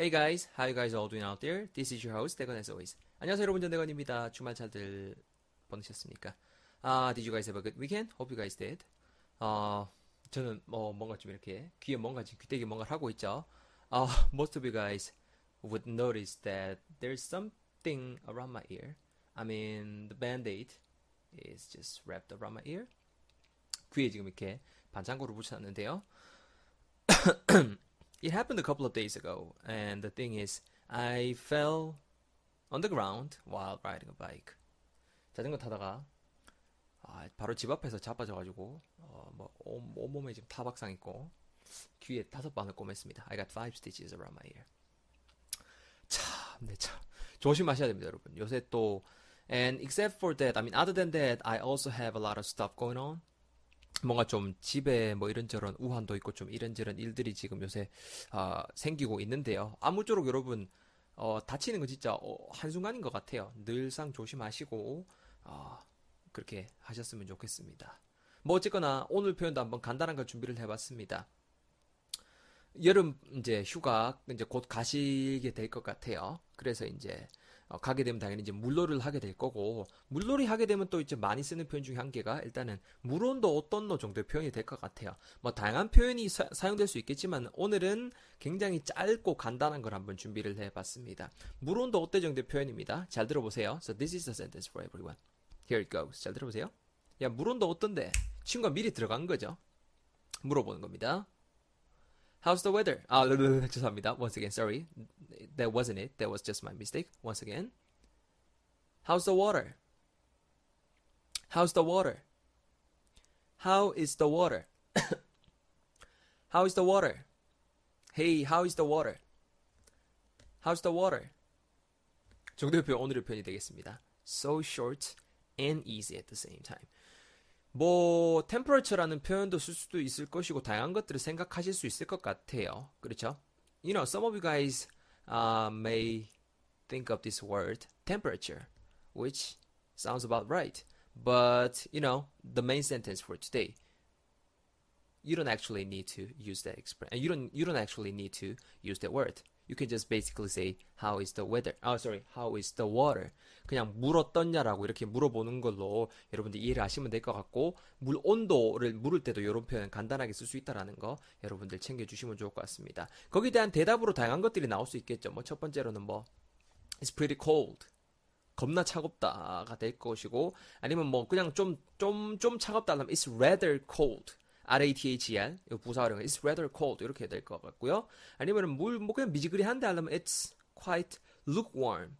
Hey guys, how you guys all doing out there? This is your host, 대건 as always. 안녕하세요 여러분, 전대건입니다. 주말 잘들 보내셨습니까? 아, did you guys have a good weekend? Hope you guys did. 어, 저는 뭐 뭔가 좀 이렇게 귀에 뭔가 지금 귀때기 뭔가를 하고 있죠. Uh, most of you guys would notice that there's something around my ear. I mean, the band-aid is just wrapped around my ear. 귀에 지금 이렇게 반창고를 붙였는데요. it happened a couple of days ago, and the thing is, I fell on the ground while riding a bike. 자전거 타다가 아, 바로 집 앞에서 자빠져가지고 어, 뭐 온, 온몸에 지금 타박상 있고 귀에 다섯 방을 꿰맸습니다. I got five stitches around my ear. 참, 네, 참 조심하셔야 됩니다, 여러분. 요새 또 and except for that, I mean, other than that, I also have a lot of stuff going on. 뭔가 좀 집에 뭐 이런저런 우환도 있고 좀 이런저런 일들이 지금 요새 어, 생기고 있는데요. 아무쪼록 여러분 어, 다치는 거 진짜 어, 한순간인 것 같아요. 늘상 조심하시고 어, 그렇게 하셨으면 좋겠습니다. 뭐 어쨌거나 오늘 표현도 한번 간단한 걸 준비를 해봤습니다. 여름 이제 휴가 이제 곧 가시게 될 것 같아요. 그래서 이제 어, 가게 되면 당연히 이제 물놀이를 하게 될 거고 물놀이 하게 되면 또 이제 많이 쓰는 표현 중에 한 개가 일단은 물온도 어떤 너 정도의 표현이 될 것 같아요. 뭐 다양한 표현이 사, 용될 수 있겠지만 오늘은 굉장히 짧고 간단한 걸 한번 준비를 해봤습니다. 물온도 어때 정도의 표현입니다. 잘 들어보세요. So this is the sentence for everyone. Here it goes. 잘 들어보세요. 야 물온도 어떤데? 친구가 미리 들어간 거죠. 물어보는 겁니다. How's the weather? 아, 죄송합니다. Once again, sorry. That wasn't it. That was just my mistake. Once again. How's the water? How's the water? How is the water? how is the water? Hey, how is the water? How's the water? 정도의 표현, 오늘의 표현이 되겠습니다. So short and easy at the same time. 뭐 temperature라는 표현도 쓸 수도 있을 것이고 다양한 것들을 생각하실 수 있을 것 같아요. 그렇죠? You know, some of you guys uh, may think of this word temperature, which sounds about right. But you know, the main sentence for today, you don't actually need to use that expression. You don't you don't actually need to use that word. You can just basically say how is the weather? Oh, sorry, how is the water? 그냥 물 어떻냐라고 이렇게 물어보는 걸로 여러분들 이해를 하시면 될 것 같고 물 온도를 물을 때도 이런 표현 간단하게 쓸 수 있다라는 거 여러분들 챙겨 주시면 좋을 것 같습니다. 거기에 대한 대답으로 다양한 것들이 나올 수 있겠죠. 뭐 첫 번째로는 뭐 It's pretty cold. 겁나 차갑다가 될 것이고 아니면 뭐 그냥 좀 좀좀 차갑다 하면 It's rather cold. R-A-T-H-E-R 부사 활용 It's rather cold 이렇게 될 것 같고요. 아니면은 물뭐 그냥 미지그리한데 하려면 It's quite lukewarm.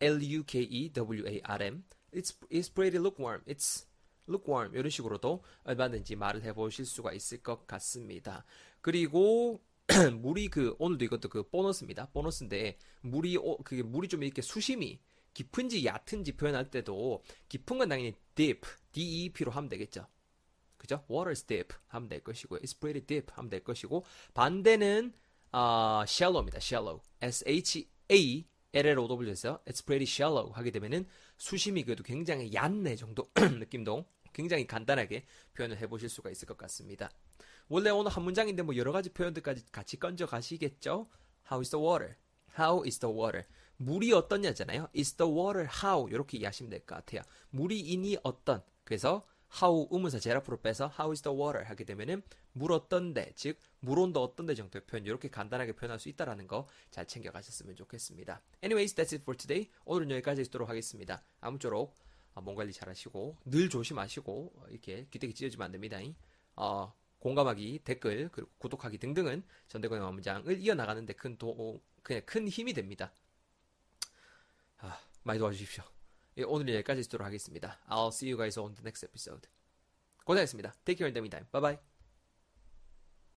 L-U-K-E-W-A-R-M It's, it's pretty lukewarm. It's lukewarm. 이런 식으로도 얼마든지 말을 해보실 수가 있을 것 같습니다. 그리고 물이 그 오늘도 이것도 그 보너스입니다. 보너스인데 물이 그게 물이 좀 이렇게 수심이 깊은지 얕은지 표현할 때도 깊은 건 당연히 deep, D-E-P로 하면 되겠죠. 그죠? Water is deep 하면 될 것이고, It's pretty deep 하면 될 것이고, 반대는 어, shallow입니다. shallow, S-H-A-L-L-O-W에서 It's pretty shallow 하게 되면은 수심이 그래도 굉장히 얕네 정도 느낌도 굉장히 간단하게 표현을 해보실 수가 있을 것 같습니다. 원래 오늘 한 문장인데 뭐 여러 가지 표현들까지 같이 건져 가시겠죠? How is the water? How is the water? 물이 어떻냐잖아요. Is the water how? 이렇게 이해하시면 될 것 같아요. 물이 이니 어떤? 그래서 how 의문사 제라프로 빼서 how is the water 하게 되면은 물 어떤데 즉 물 온도 어떤데 정도의 표현 이렇게 간단하게 표현할 수 있다라는 거 잘 챙겨 가셨으면 좋겠습니다. Anyways, that's it for today. 오늘은 여기까지 있도록 하겠습니다. 아무쪼록 어, 몸 관리 잘 하시고 늘 조심하시고 이렇게 귀때기 찢어지면 안 됩니다. 어, 공감하기, 댓글, 그리고 구독하기 등등은 전대건의 마무장을 이어나가는데 큰 도, 그냥 큰 힘이 됩니다. 아, 많이 도와주십시오. 예, 오늘 여기까지 있도록 하겠습니다. I'll see you guys on the next episode. 고생했습니다. Take care in the meantime. Bye bye.